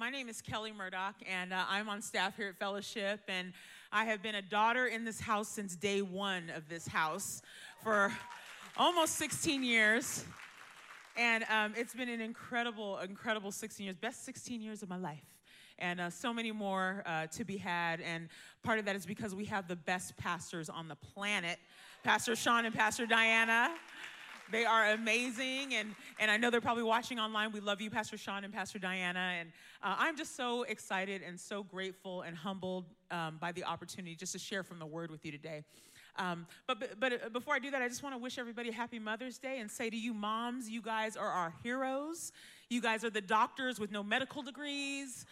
My name is Kelly Murdoch, and uh, I'm on staff here at Fellowship. And I have been a daughter in this house since day one of this house for almost 16 years. And um, it's been an incredible, incredible 16 years, best 16 years of my life. And uh, so many more uh, to be had. And part of that is because we have the best pastors on the planet Pastor Sean and Pastor Diana. They are amazing, and, and I know they're probably watching online. We love you, Pastor Sean and Pastor Diana. And uh, I'm just so excited and so grateful and humbled um, by the opportunity just to share from the Word with you today. Um, but, but, uh, before I do that, I just want to wish everybody happy Mother's Day and say to you, moms, you guys are our heroes. You guys are the doctors with no medical degrees.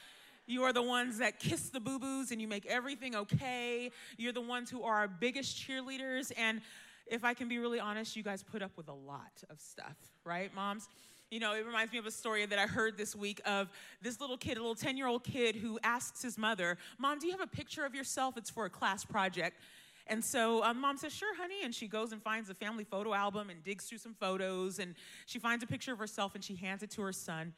You are the ones that kiss the boo boos and you make everything okay. You're the ones who are our biggest cheerleaders. And if I can be really honest, you guys put up with a lot of stuff, right, moms? You know, it reminds me of a story that I heard this week of this little kid, a little 10 year old kid who asks his mother, Mom, do you have a picture of yourself? It's for a class project. And so um, mom says, Sure, honey. And she goes and finds a family photo album and digs through some photos. And she finds a picture of herself and she hands it to her son.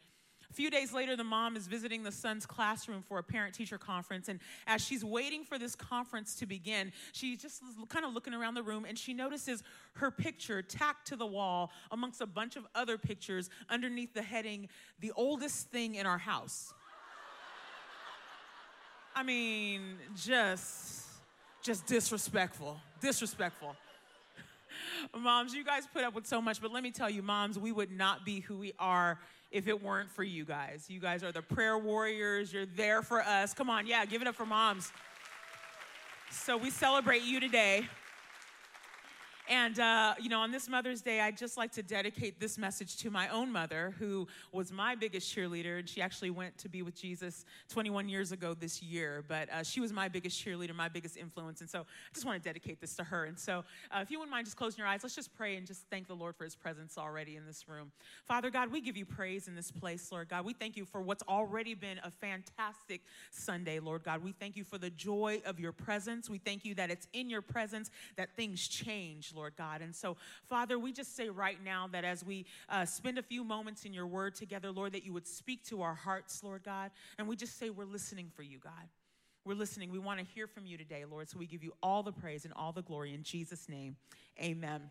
A few days later, the mom is visiting the son's classroom for a parent teacher conference. And as she's waiting for this conference to begin, she's just kind of looking around the room and she notices her picture tacked to the wall amongst a bunch of other pictures underneath the heading, The Oldest Thing in Our House. I mean, just, just disrespectful, disrespectful. Moms, you guys put up with so much, but let me tell you, moms, we would not be who we are if it weren't for you guys. You guys are the prayer warriors. You're there for us. Come on, yeah, give it up for moms. So we celebrate you today. And, uh, you know, on this Mother's Day, I'd just like to dedicate this message to my own mother, who was my biggest cheerleader. And she actually went to be with Jesus 21 years ago this year. But uh, she was my biggest cheerleader, my biggest influence. And so I just want to dedicate this to her. And so uh, if you wouldn't mind just closing your eyes, let's just pray and just thank the Lord for his presence already in this room. Father God, we give you praise in this place, Lord God. We thank you for what's already been a fantastic Sunday, Lord God. We thank you for the joy of your presence. We thank you that it's in your presence that things change, Lord. Lord God. And so, Father, we just say right now that as we uh, spend a few moments in your word together, Lord, that you would speak to our hearts, Lord God. And we just say we're listening for you, God. We're listening. We want to hear from you today, Lord. So we give you all the praise and all the glory in Jesus' name. Amen.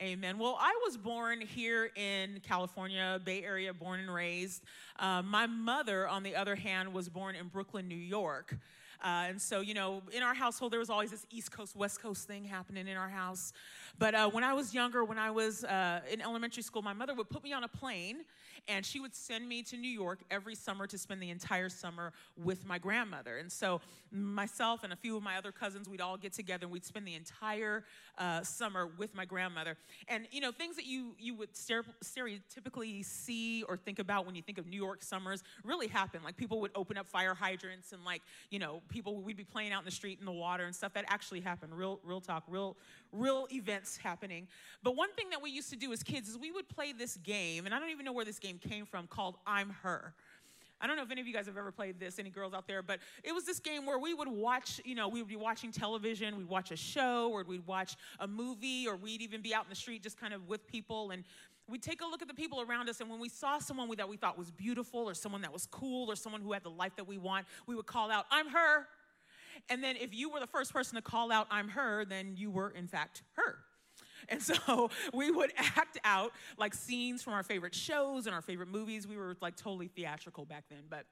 Amen. Well, I was born here in California, Bay Area, born and raised. Uh, my mother, on the other hand, was born in Brooklyn, New York. Uh, and so, you know, in our household, there was always this East Coast, West Coast thing happening in our house. But uh, when I was younger, when I was uh, in elementary school, my mother would put me on a plane and she would send me to New York every summer to spend the entire summer with my grandmother. And so, myself and a few of my other cousins, we'd all get together and we'd spend the entire uh, summer with my grandmother. And, you know, things that you, you would stereotypically see or think about when you think of New York summers really happen. Like, people would open up fire hydrants and, like, you know, people, we'd be playing out in the street in the water and stuff. That actually happened. Real, real talk, real, real events happening. But one thing that we used to do as kids is we would play this game, and I don't even know where this game came from, called I'm Her. I don't know if any of you guys have ever played this, any girls out there, but it was this game where we would watch, you know, we would be watching television, we'd watch a show, or we'd watch a movie, or we'd even be out in the street just kind of with people, and we'd take a look at the people around us, and when we saw someone that we thought was beautiful, or someone that was cool, or someone who had the life that we want, we would call out, I'm her. And then if you were the first person to call out, I'm her, then you were, in fact, her. And so we would act out like scenes from our favorite shows and our favorite movies. We were like totally theatrical back then, but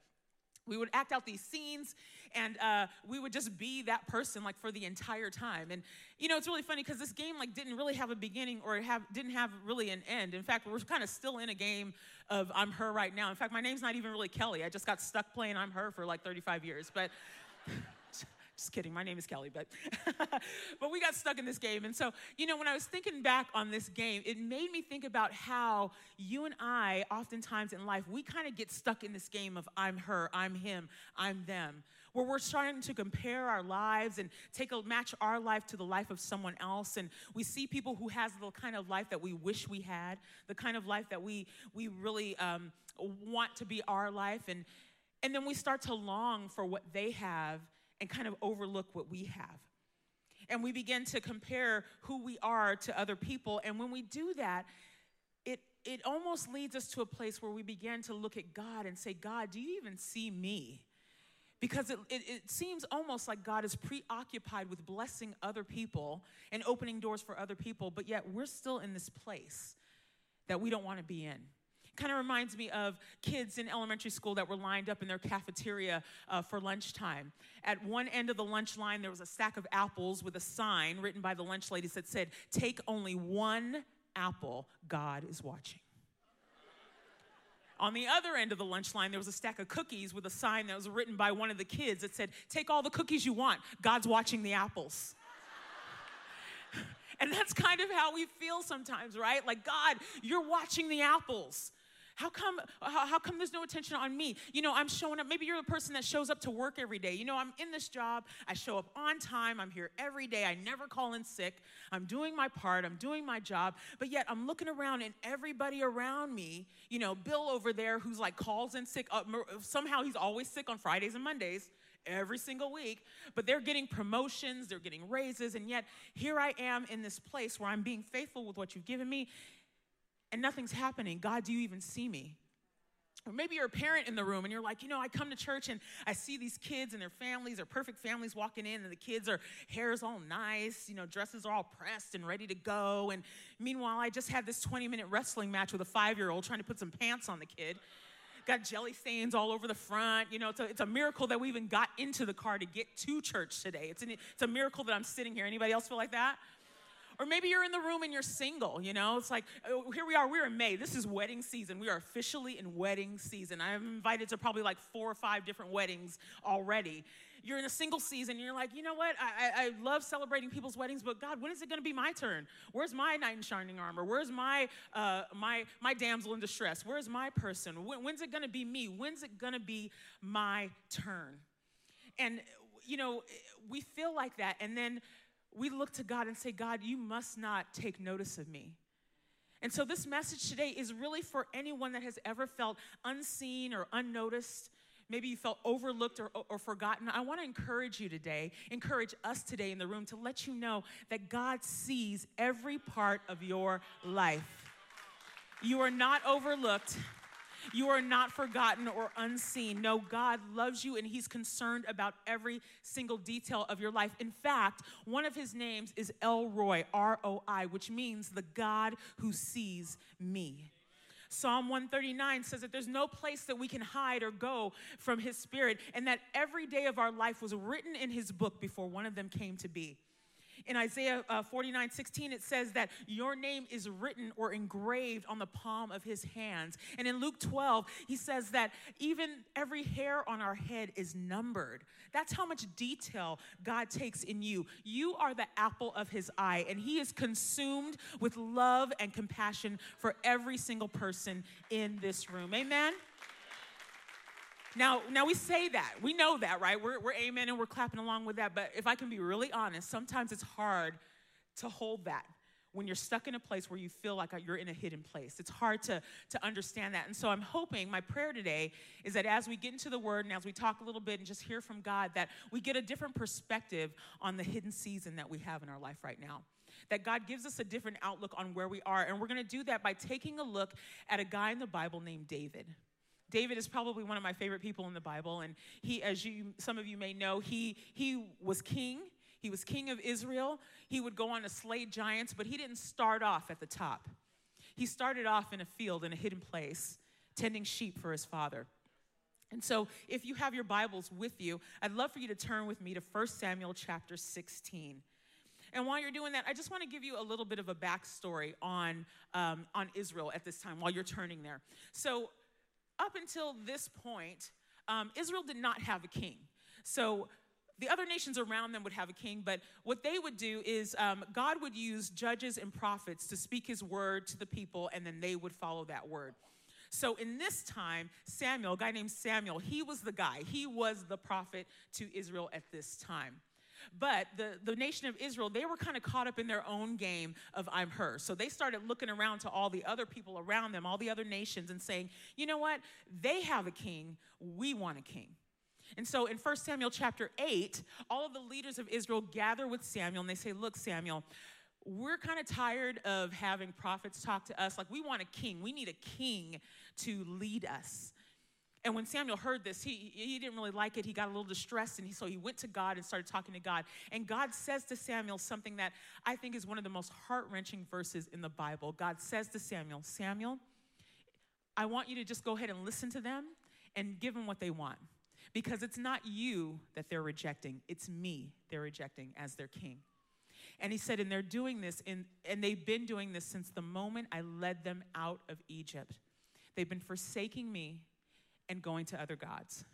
we would act out these scenes and uh, we would just be that person like for the entire time. And you know it's really funny because this game like didn't really have a beginning or have didn't have really an end. In fact we're kind of still in a game of i'm her right now. In fact my name's not even really kelly. I just got stuck playing i'm her for like 35 years but just kidding. My name is Kelly, but but we got stuck in this game. And so, you know, when I was thinking back on this game, it made me think about how you and I oftentimes in life, we kind of get stuck in this game of I'm her, I'm him, I'm them. Where we're starting to compare our lives and take a match our life to the life of someone else. And we see people who has the kind of life that we wish we had, the kind of life that we we really um, want to be our life. And and then we start to long for what they have and kind of overlook what we have. And we begin to compare who we are to other people. And when we do that, it, it almost leads us to a place where we begin to look at God and say, God, do you even see me? Because it, it, it, seems almost like God is preoccupied with blessing other people and opening doors for other people, but yet we're still in this place that we don't want to be in. Kind of reminds me of kids in elementary school that were lined up in their cafeteria uh, for lunchtime. At one end of the lunch line, there was a stack of apples with a sign written by the lunch ladies that said, Take only one apple, God is watching. On the other end of the lunch line, there was a stack of cookies with a sign that was written by one of the kids that said, Take all the cookies you want, God's watching the apples. and that's kind of how we feel sometimes, right? Like, God, you're watching the apples. How come, how, how, come there's no attention on me? You know, I'm showing up. Maybe you're the person that shows up to work every day. You know, I'm in this job. I show up on time. I'm here every day. I never call in sick. I'm doing my part. I'm doing my job. But yet I'm looking around and everybody around me, you know, Bill over there who's like calls in sick. Uh, somehow he's always sick on Fridays and Mondays every single week, but they're getting promotions, they're getting raises, and yet here I am in this place where I'm being faithful with what you've given me, and nothing's happening. God, do you even see me? Or maybe you're a parent in the room and you're like, you know, I come to church and I see these kids and their families, their perfect families walking in, and the kids are hair's all nice, you know, dresses are all pressed and ready to go. And meanwhile, I just had this 20 minute wrestling match with a five year old trying to put some pants on the kid. Got jelly stains all over the front. You know, it's a, it's a miracle that we even got into the car to get to church today. It's, an, it's a miracle that I'm sitting here. Anybody else feel like that? Or maybe you're in the room and you're single, you know? It's like, oh, here we are, we're in May. This is wedding season. We are officially in wedding season. I'm invited to probably like four or five different weddings already. You're in a single season, you're like, you know what? I, I, I love celebrating people's weddings, but God, when is it gonna be my turn? Where's my knight in shining armor? Where's my, uh, my, my damsel in distress? Where's my person? When, when's it gonna be me? When's it gonna be my turn? And, you know, we feel like that, and then we look to God and say, God, you must not take notice of me. And so, this message today is really for anyone that has ever felt unseen or unnoticed. Maybe you felt overlooked or, or forgotten. I want to encourage you today, encourage us today in the room to let you know that God sees every part of your life. You are not overlooked. You are not forgotten or unseen. No, God loves you and He's concerned about every single detail of your life. In fact, one of His names is El Roi, R O I, which means the God who sees me. Psalm 139 says that there's no place that we can hide or go from His Spirit, and that every day of our life was written in His book before one of them came to be. In Isaiah uh, 49 16, it says that your name is written or engraved on the palm of his hands. And in Luke 12, he says that even every hair on our head is numbered. That's how much detail God takes in you. You are the apple of his eye, and he is consumed with love and compassion for every single person in this room. Amen? Now, now we say that. We know that, right? We're, we're amen and we're clapping along with that. But if I can be really honest, sometimes it's hard to hold that when you're stuck in a place where you feel like you're in a hidden place. It's hard to, to understand that. And so I'm hoping, my prayer today is that as we get into the word and as we talk a little bit and just hear from God, that we get a different perspective on the hidden season that we have in our life right now. That God gives us a different outlook on where we are. And we're going to do that by taking a look at a guy in the Bible named David. David is probably one of my favorite people in the Bible, and he, as you, some of you may know, he, he was king. He was king of Israel. He would go on to slay giants, but he didn't start off at the top. He started off in a field, in a hidden place, tending sheep for his father. And so, if you have your Bibles with you, I'd love for you to turn with me to 1 Samuel chapter 16. And while you're doing that, I just want to give you a little bit of a backstory on, um, on Israel at this time while you're turning there. So, up until this point, um, Israel did not have a king. So the other nations around them would have a king, but what they would do is um, God would use judges and prophets to speak his word to the people, and then they would follow that word. So in this time, Samuel, a guy named Samuel, he was the guy. He was the prophet to Israel at this time. But the, the nation of Israel, they were kind of caught up in their own game of I'm her. So they started looking around to all the other people around them, all the other nations, and saying, you know what? They have a king. We want a king. And so in 1 Samuel chapter 8, all of the leaders of Israel gather with Samuel and they say, Look, Samuel, we're kind of tired of having prophets talk to us. Like, we want a king. We need a king to lead us. And when Samuel heard this, he, he didn't really like it. He got a little distressed, and he, so he went to God and started talking to God. And God says to Samuel something that I think is one of the most heart wrenching verses in the Bible. God says to Samuel, Samuel, I want you to just go ahead and listen to them and give them what they want. Because it's not you that they're rejecting, it's me they're rejecting as their king. And he said, and they're doing this, in, and they've been doing this since the moment I led them out of Egypt. They've been forsaking me and going to other gods.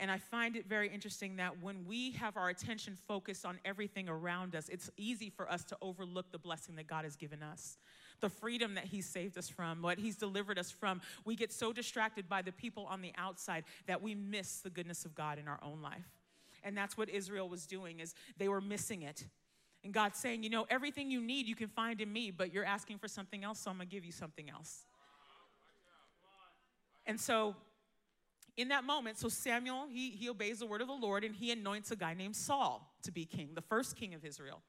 And I find it very interesting that when we have our attention focused on everything around us, it's easy for us to overlook the blessing that God has given us, the freedom that He's saved us from, what He's delivered us from. We get so distracted by the people on the outside that we miss the goodness of God in our own life. And that's what Israel was doing is they were missing it. And God's saying, you know, everything you need you can find in me, but you're asking for something else, so I'm gonna give you something else. And so in that moment, so Samuel, he, he obeys the word of the Lord and he anoints a guy named Saul to be king, the first king of Israel.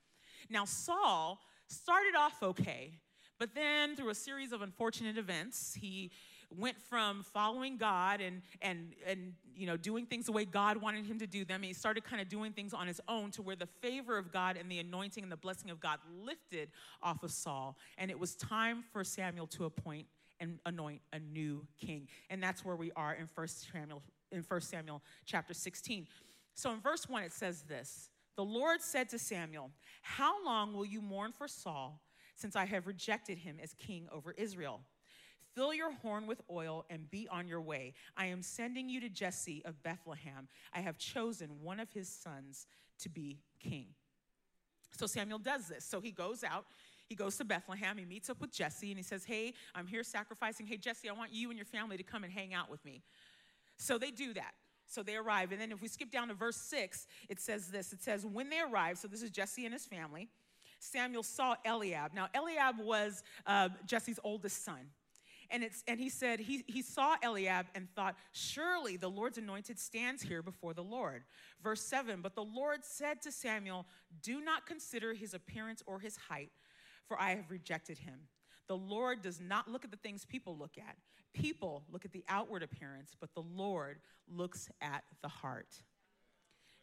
Now, Saul started off okay, but then through a series of unfortunate events, he went from following God and, and, and you know, doing things the way God wanted him to do them. He started kind of doing things on his own to where the favor of God and the anointing and the blessing of God lifted off of Saul. And it was time for Samuel to appoint and anoint a new king. And that's where we are in 1 Samuel, in 1 Samuel chapter 16. So in verse 1, it says this The Lord said to Samuel, How long will you mourn for Saul, since I have rejected him as king over Israel? Fill your horn with oil and be on your way. I am sending you to Jesse of Bethlehem. I have chosen one of his sons to be king. So Samuel does this. So he goes out, he goes to Bethlehem, he meets up with Jesse, and he says, Hey, I'm here sacrificing. Hey, Jesse, I want you and your family to come and hang out with me. So they do that. So they arrive. And then if we skip down to verse six, it says this it says, When they arrive, so this is Jesse and his family, Samuel saw Eliab. Now, Eliab was uh, Jesse's oldest son. And, it's, and he said, he, he saw Eliab and thought, Surely the Lord's anointed stands here before the Lord. Verse 7 But the Lord said to Samuel, Do not consider his appearance or his height, for I have rejected him. The Lord does not look at the things people look at. People look at the outward appearance, but the Lord looks at the heart.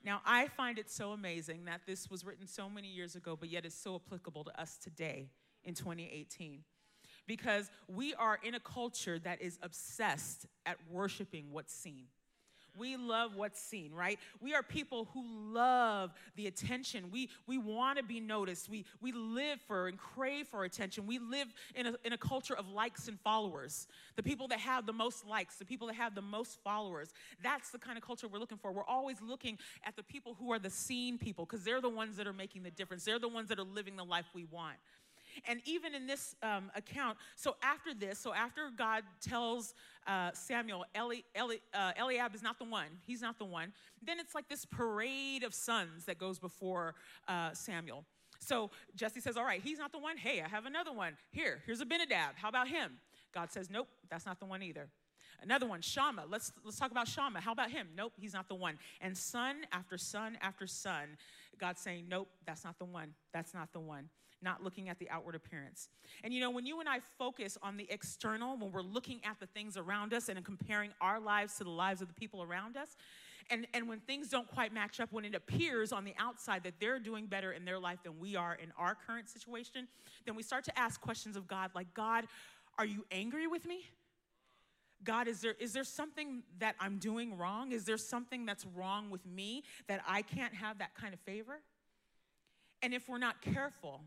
Now, I find it so amazing that this was written so many years ago, but yet is so applicable to us today in 2018 because we are in a culture that is obsessed at worshiping what's seen. We love what's seen, right? We are people who love the attention. We, we want to be noticed. We, we live for and crave for attention. We live in a, in a culture of likes and followers. The people that have the most likes, the people that have the most followers. That's the kind of culture we're looking for. We're always looking at the people who are the seen people because they're the ones that are making the difference. They're the ones that are living the life we want. And even in this um, account, so after this, so after God tells uh, Samuel, Eli, Eli, uh, Eliab is not the one, he's not the one, then it's like this parade of sons that goes before uh, Samuel. So Jesse says, All right, he's not the one. Hey, I have another one. Here, here's Abinadab. How about him? God says, Nope, that's not the one either. Another one, Shammah. Let's, let's talk about Shammah. How about him? Nope, he's not the one. And son after son after son, God's saying, Nope, that's not the one. That's not the one not looking at the outward appearance. And you know, when you and I focus on the external, when we're looking at the things around us and comparing our lives to the lives of the people around us, and, and when things don't quite match up, when it appears on the outside that they're doing better in their life than we are in our current situation, then we start to ask questions of God like, God, are you angry with me? God, is there, is there something that I'm doing wrong? Is there something that's wrong with me that I can't have that kind of favor? And if we're not careful,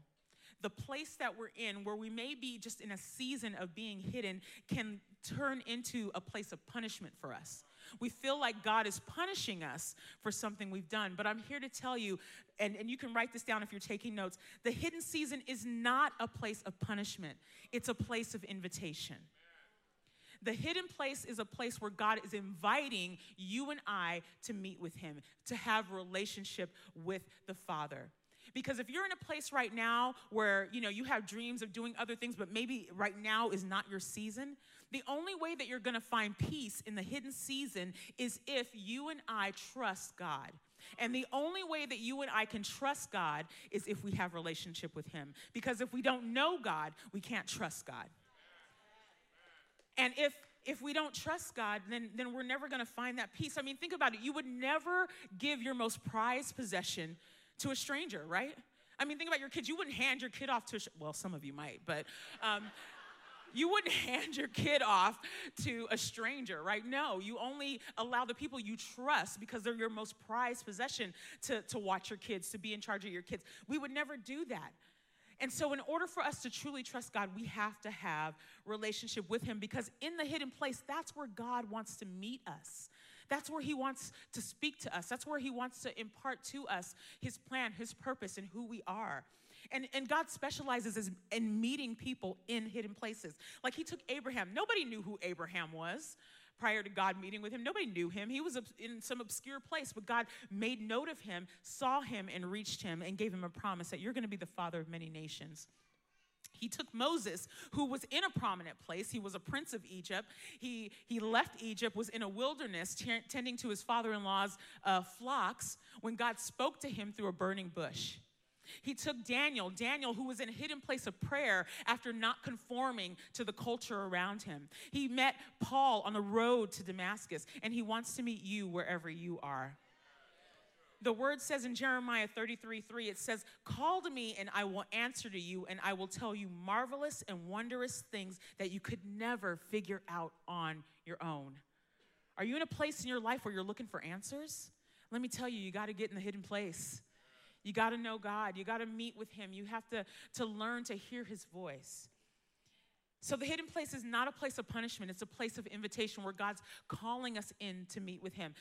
the place that we're in, where we may be just in a season of being hidden, can turn into a place of punishment for us. We feel like God is punishing us for something we've done. But I'm here to tell you, and, and you can write this down if you're taking notes the hidden season is not a place of punishment, it's a place of invitation. The hidden place is a place where God is inviting you and I to meet with Him, to have relationship with the Father. Because if you're in a place right now where, you know, you have dreams of doing other things, but maybe right now is not your season, the only way that you're going to find peace in the hidden season is if you and I trust God. And the only way that you and I can trust God is if we have relationship with him. Because if we don't know God, we can't trust God. And if if we don't trust God, then, then we're never gonna find that peace. I mean, think about it. You would never give your most prized possession to a stranger, right? I mean, think about your kids. You wouldn't hand your kid off to, a, well, some of you might, but um, you wouldn't hand your kid off to a stranger, right? No, you only allow the people you trust because they're your most prized possession to, to watch your kids, to be in charge of your kids. We would never do that. And so in order for us to truly trust God, we have to have relationship with him because in the hidden place, that's where God wants to meet us. That's where he wants to speak to us. That's where he wants to impart to us his plan, his purpose, and who we are. And, and God specializes in meeting people in hidden places. Like he took Abraham. Nobody knew who Abraham was prior to God meeting with him. Nobody knew him. He was in some obscure place, but God made note of him, saw him, and reached him and gave him a promise that you're going to be the father of many nations. He took Moses, who was in a prominent place. He was a prince of Egypt. He, he left Egypt, was in a wilderness, t- tending to his father in law's uh, flocks, when God spoke to him through a burning bush. He took Daniel, Daniel, who was in a hidden place of prayer after not conforming to the culture around him. He met Paul on the road to Damascus, and he wants to meet you wherever you are. The word says in Jeremiah 33 3, it says, Call to me, and I will answer to you, and I will tell you marvelous and wondrous things that you could never figure out on your own. Are you in a place in your life where you're looking for answers? Let me tell you, you got to get in the hidden place. You got to know God. You got to meet with Him. You have to, to learn to hear His voice. So, the hidden place is not a place of punishment, it's a place of invitation where God's calling us in to meet with Him.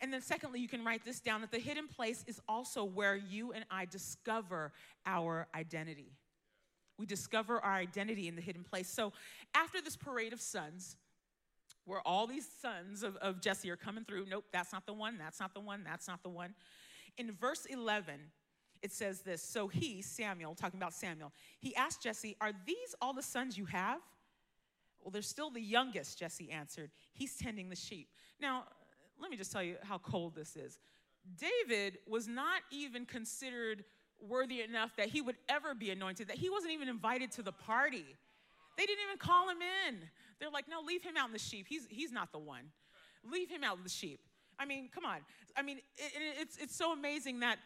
And then, secondly, you can write this down that the hidden place is also where you and I discover our identity. We discover our identity in the hidden place. So, after this parade of sons, where all these sons of, of Jesse are coming through, nope, that's not the one, that's not the one, that's not the one. In verse 11, it says this So he, Samuel, talking about Samuel, he asked Jesse, Are these all the sons you have? Well, they're still the youngest, Jesse answered. He's tending the sheep. Now, let me just tell you how cold this is. David was not even considered worthy enough that he would ever be anointed, that he wasn't even invited to the party. They didn't even call him in. They're like, no, leave him out in the sheep. He's, he's not the one. Leave him out in the sheep. I mean, come on. I mean, it, it's, it's so amazing that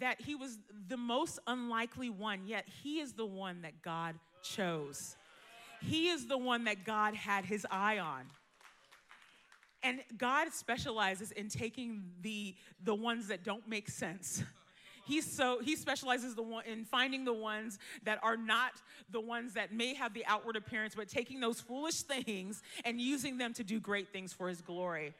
that he was the most unlikely one, yet he is the one that God chose. He is the one that God had his eye on. And God specializes in taking the, the ones that don't make sense. He's so he specializes the one in finding the ones that are not the ones that may have the outward appearance, but taking those foolish things and using them to do great things for his glory.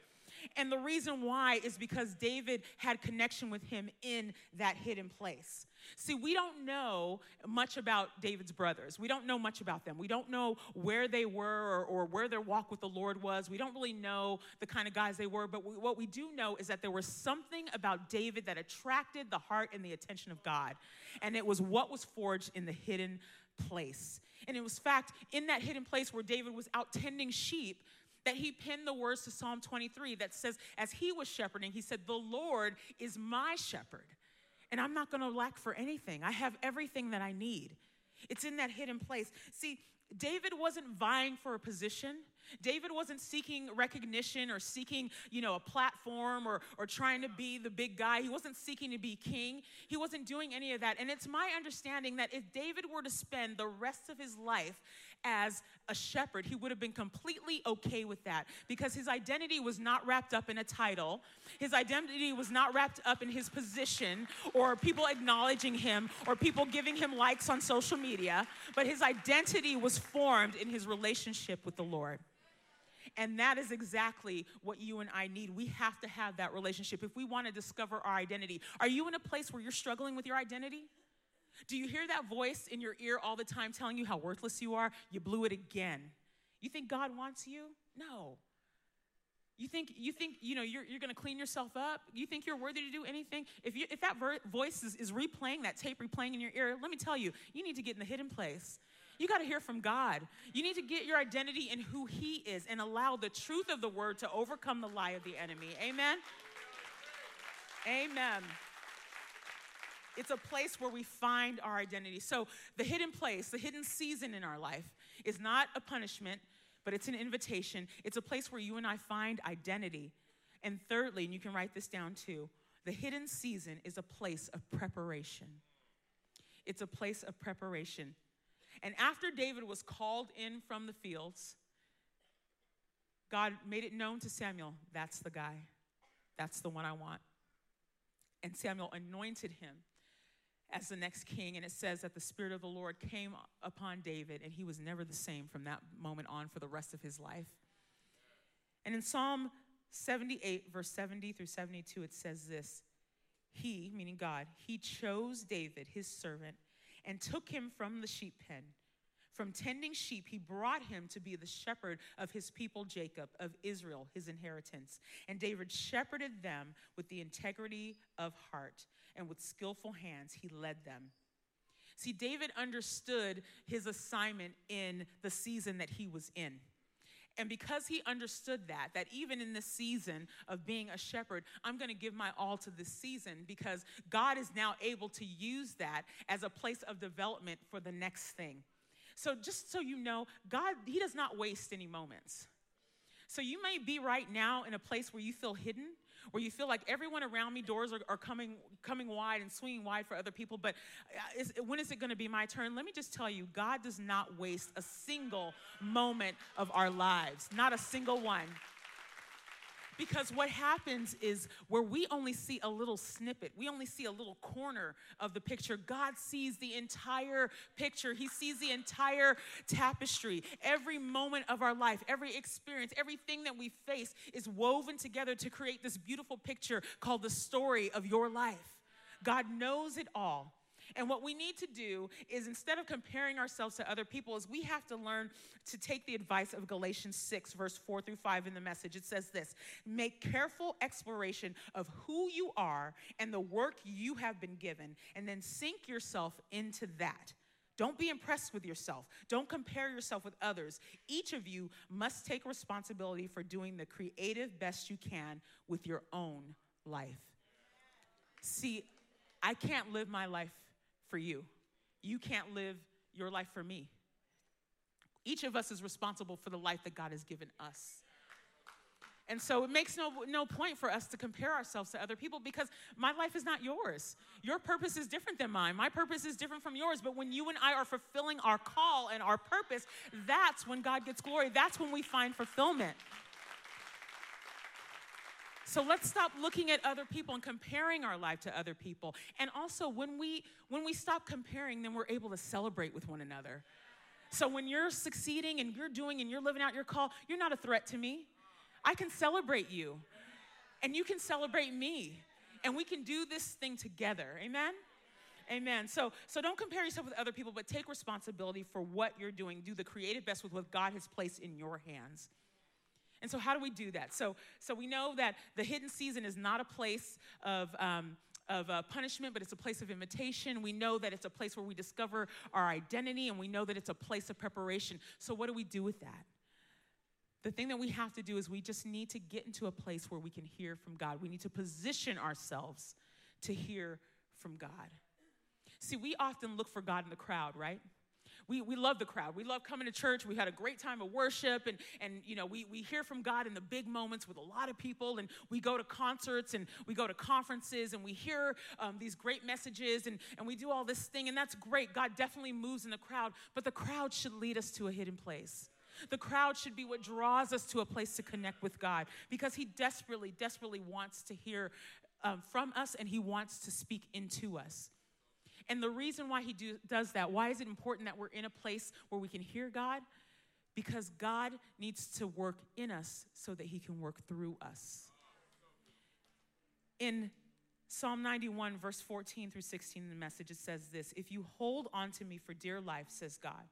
And the reason why is because David had connection with him in that hidden place. See, we don't know much about David's brothers. We don't know much about them. We don't know where they were or, or where their walk with the Lord was. We don't really know the kind of guys they were. But we, what we do know is that there was something about David that attracted the heart and the attention of God. And it was what was forged in the hidden place. And it was fact in that hidden place where David was out tending sheep that he penned the words to Psalm 23 that says, as he was shepherding, he said, The Lord is my shepherd, and I'm not gonna lack for anything. I have everything that I need. It's in that hidden place. See, David wasn't vying for a position. David wasn't seeking recognition or seeking, you know, a platform or, or trying to be the big guy. He wasn't seeking to be king. He wasn't doing any of that. And it's my understanding that if David were to spend the rest of his life as a shepherd, he would have been completely okay with that because his identity was not wrapped up in a title. His identity was not wrapped up in his position or people acknowledging him or people giving him likes on social media, but his identity was formed in his relationship with the Lord. And that is exactly what you and I need. We have to have that relationship if we want to discover our identity. Are you in a place where you're struggling with your identity? Do you hear that voice in your ear all the time telling you how worthless you are? You blew it again. You think God wants you? No. You think you think you know you're, you're going to clean yourself up? You think you're worthy to do anything? If you if that ver- voice is, is replaying that tape replaying in your ear, let me tell you, you need to get in the hidden place. You got to hear from God. You need to get your identity in who He is and allow the truth of the word to overcome the lie of the enemy. Amen. Amen. It's a place where we find our identity. So, the hidden place, the hidden season in our life is not a punishment, but it's an invitation. It's a place where you and I find identity. And thirdly, and you can write this down too, the hidden season is a place of preparation. It's a place of preparation. And after David was called in from the fields, God made it known to Samuel that's the guy. That's the one I want. And Samuel anointed him as the next king. And it says that the Spirit of the Lord came upon David, and he was never the same from that moment on for the rest of his life. And in Psalm 78, verse 70 through 72, it says this He, meaning God, he chose David, his servant, and took him from the sheep pen. From tending sheep, he brought him to be the shepherd of his people Jacob, of Israel, his inheritance. And David shepherded them with the integrity of heart, and with skillful hands, he led them. See, David understood his assignment in the season that he was in. And because he understood that, that even in this season of being a shepherd, I'm going to give my all to this season because God is now able to use that as a place of development for the next thing. So, just so you know, God, He does not waste any moments. So, you may be right now in a place where you feel hidden, where you feel like everyone around me, doors are, are coming, coming wide and swinging wide for other people, but uh, is, when is it going to be my turn? Let me just tell you, God does not waste a single moment of our lives, not a single one. Because what happens is where we only see a little snippet, we only see a little corner of the picture, God sees the entire picture. He sees the entire tapestry. Every moment of our life, every experience, everything that we face is woven together to create this beautiful picture called the story of your life. God knows it all. And what we need to do is instead of comparing ourselves to other people, is we have to learn to take the advice of Galatians 6, verse 4 through 5 in the message. It says this make careful exploration of who you are and the work you have been given, and then sink yourself into that. Don't be impressed with yourself. Don't compare yourself with others. Each of you must take responsibility for doing the creative best you can with your own life. See, I can't live my life for you. You can't live your life for me. Each of us is responsible for the life that God has given us. And so it makes no, no point for us to compare ourselves to other people because my life is not yours. Your purpose is different than mine. My purpose is different from yours. But when you and I are fulfilling our call and our purpose, that's when God gets glory. That's when we find fulfillment. So let's stop looking at other people and comparing our life to other people. And also when we when we stop comparing, then we're able to celebrate with one another. So when you're succeeding and you're doing and you're living out your call, you're not a threat to me. I can celebrate you. And you can celebrate me. And we can do this thing together. Amen. Amen. So, so don't compare yourself with other people, but take responsibility for what you're doing. Do the creative best with what God has placed in your hands. And so, how do we do that? So, so we know that the hidden season is not a place of. Um, of uh, punishment, but it's a place of invitation. We know that it's a place where we discover our identity, and we know that it's a place of preparation. So, what do we do with that? The thing that we have to do is we just need to get into a place where we can hear from God. We need to position ourselves to hear from God. See, we often look for God in the crowd, right? We, we love the crowd. We love coming to church. We had a great time of worship, and, and you know, we, we hear from God in the big moments with a lot of people, and we go to concerts and we go to conferences and we hear um, these great messages and, and we do all this thing, and that's great. God definitely moves in the crowd, but the crowd should lead us to a hidden place. The crowd should be what draws us to a place to connect with God because He desperately, desperately wants to hear um, from us and He wants to speak into us. And the reason why he do, does that, why is it important that we're in a place where we can hear God? Because God needs to work in us so that he can work through us. In Psalm 91, verse 14 through 16 in the message, it says this If you hold on to me for dear life, says God,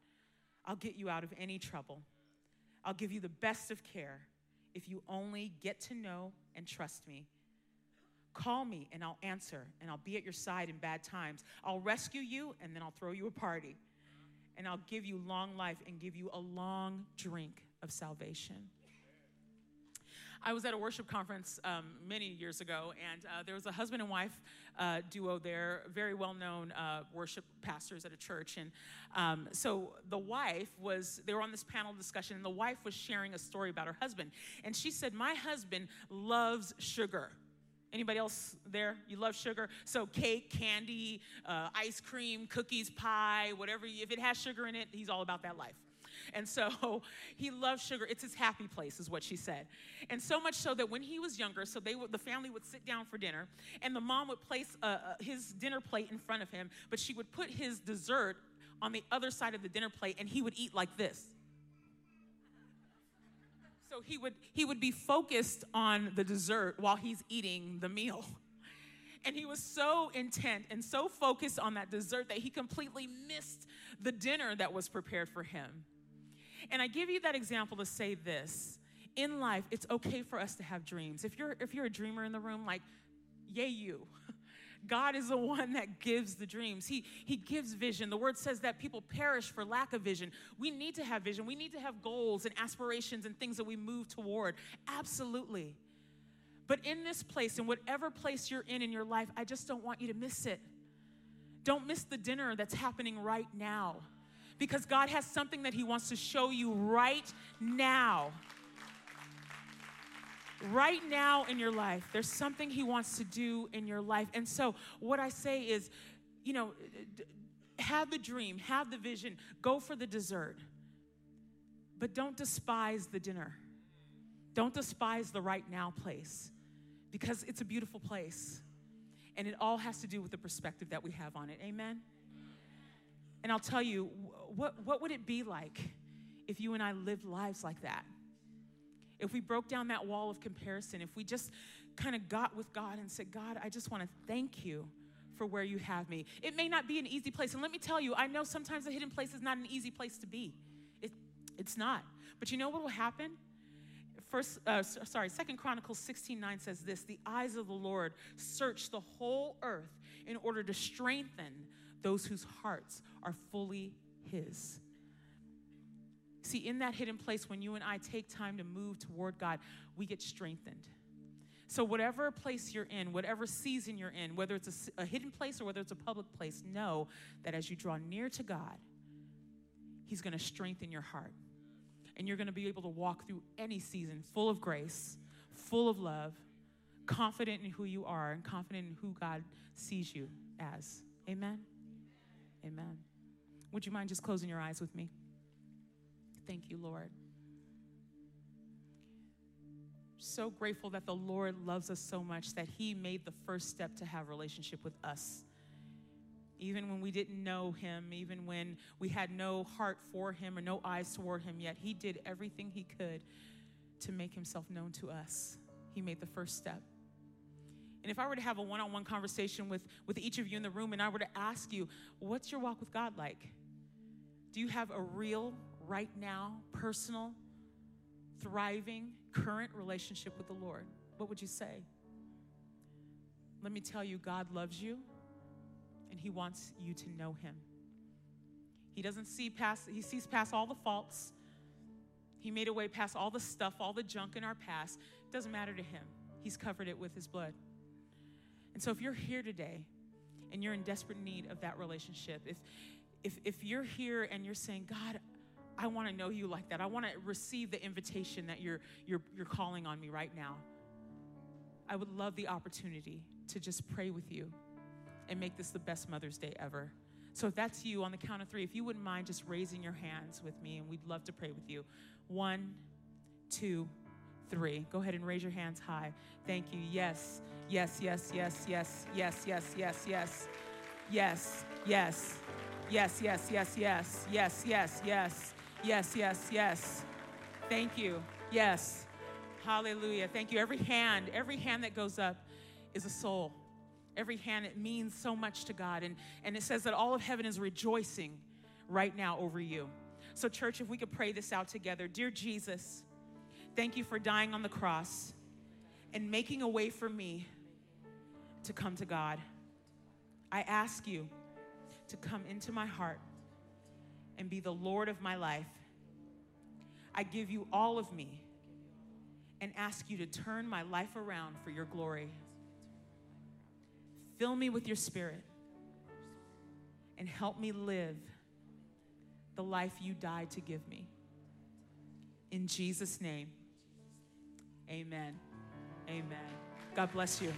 I'll get you out of any trouble. I'll give you the best of care if you only get to know and trust me Call me and I'll answer and I'll be at your side in bad times. I'll rescue you and then I'll throw you a party. And I'll give you long life and give you a long drink of salvation. I was at a worship conference um, many years ago, and uh, there was a husband and wife uh, duo there, very well known uh, worship pastors at a church. And um, so the wife was, they were on this panel discussion, and the wife was sharing a story about her husband. And she said, My husband loves sugar. Anybody else there? You love sugar? So cake, candy, uh, ice cream, cookies, pie, whatever. If it has sugar in it, he's all about that life. And so he loves sugar. It's his happy place, is what she said. And so much so that when he was younger, so they would, the family would sit down for dinner, and the mom would place uh, uh, his dinner plate in front of him, but she would put his dessert on the other side of the dinner plate, and he would eat like this. So he would he would be focused on the dessert while he's eating the meal. And he was so intent and so focused on that dessert that he completely missed the dinner that was prepared for him. And I give you that example to say this. In life, it's okay for us to have dreams. If you're if you're a dreamer in the room, like, yay you. God is the one that gives the dreams. He, he gives vision. The word says that people perish for lack of vision. We need to have vision. We need to have goals and aspirations and things that we move toward. Absolutely. But in this place, in whatever place you're in in your life, I just don't want you to miss it. Don't miss the dinner that's happening right now because God has something that He wants to show you right now. Right now in your life, there's something He wants to do in your life. And so, what I say is, you know, have the dream, have the vision, go for the dessert, but don't despise the dinner. Don't despise the right now place because it's a beautiful place. And it all has to do with the perspective that we have on it. Amen? And I'll tell you, what, what would it be like if you and I lived lives like that? If we broke down that wall of comparison, if we just kind of got with God and said, God, I just want to thank you for where you have me. It may not be an easy place. And let me tell you, I know sometimes a hidden place is not an easy place to be. It, it's not. But you know what will happen? First, uh, sorry, Second Chronicles 16 9 says this The eyes of the Lord search the whole earth in order to strengthen those whose hearts are fully His. See, in that hidden place, when you and I take time to move toward God, we get strengthened. So, whatever place you're in, whatever season you're in, whether it's a, a, hidden place or whether it's a public place, know that as you draw near to God, He's going to strengthen your heart. And you're going to be able to walk through any season full of grace, full of love, confident in who you are, and confident in who God sees you as. Amen. Amen. Would you mind just closing your eyes with me? Thank you, Lord. So grateful that the Lord loves us so much that He made the first step to have relationship with us. Even when we didn't know Him, even when we had no heart for Him or no eyes toward Him yet, He did everything He could to make Himself known to us. He made the first step. And if I were to have a one on one conversation with, with each of you in the room and I were to ask you, what's your walk with God like? Do you have a real, right now, personal, thriving, current relationship with the Lord? What would you say? Let me tell you, God loves you and He wants you to know Him. He doesn't see past, He sees past all the faults. He made a way past all the stuff, all the junk in our past. It doesn't matter to Him. He's covered it with His blood. And so if you're here today and you're in desperate need of that relationship, if if if you're here and you're saying, God, I want to know you like that. I want to receive the invitation that you're you're you're calling on me right now. I would love the opportunity to just pray with you and make this the best Mother's Day ever. So if that's you on the count of three, if you wouldn't mind just raising your hands with me, and we'd love to pray with you. One, two, three. Go ahead and raise your hands high. Thank you. Yes, yes, yes, yes, yes, yes, yes, yes, yes, yes, yes, yes, yes, yes, yes, yes, yes, yes, yes, yes, yes. Thank you. Yes. Hallelujah. Thank you. Every hand, every hand that goes up is a soul. Every hand, it means so much to God. And, and it says that all of heaven is rejoicing right now over you. So, church, if we could pray this out together. Dear Jesus, Thank you for dying on the cross and making a way for me to come to God. I ask you to come into my heart and be the Lord of my life. I give you all of me and ask you to turn my life around for your glory. Fill me with your spirit and help me live the life you died to give me. In Jesus' name, amen. Amen. God bless you.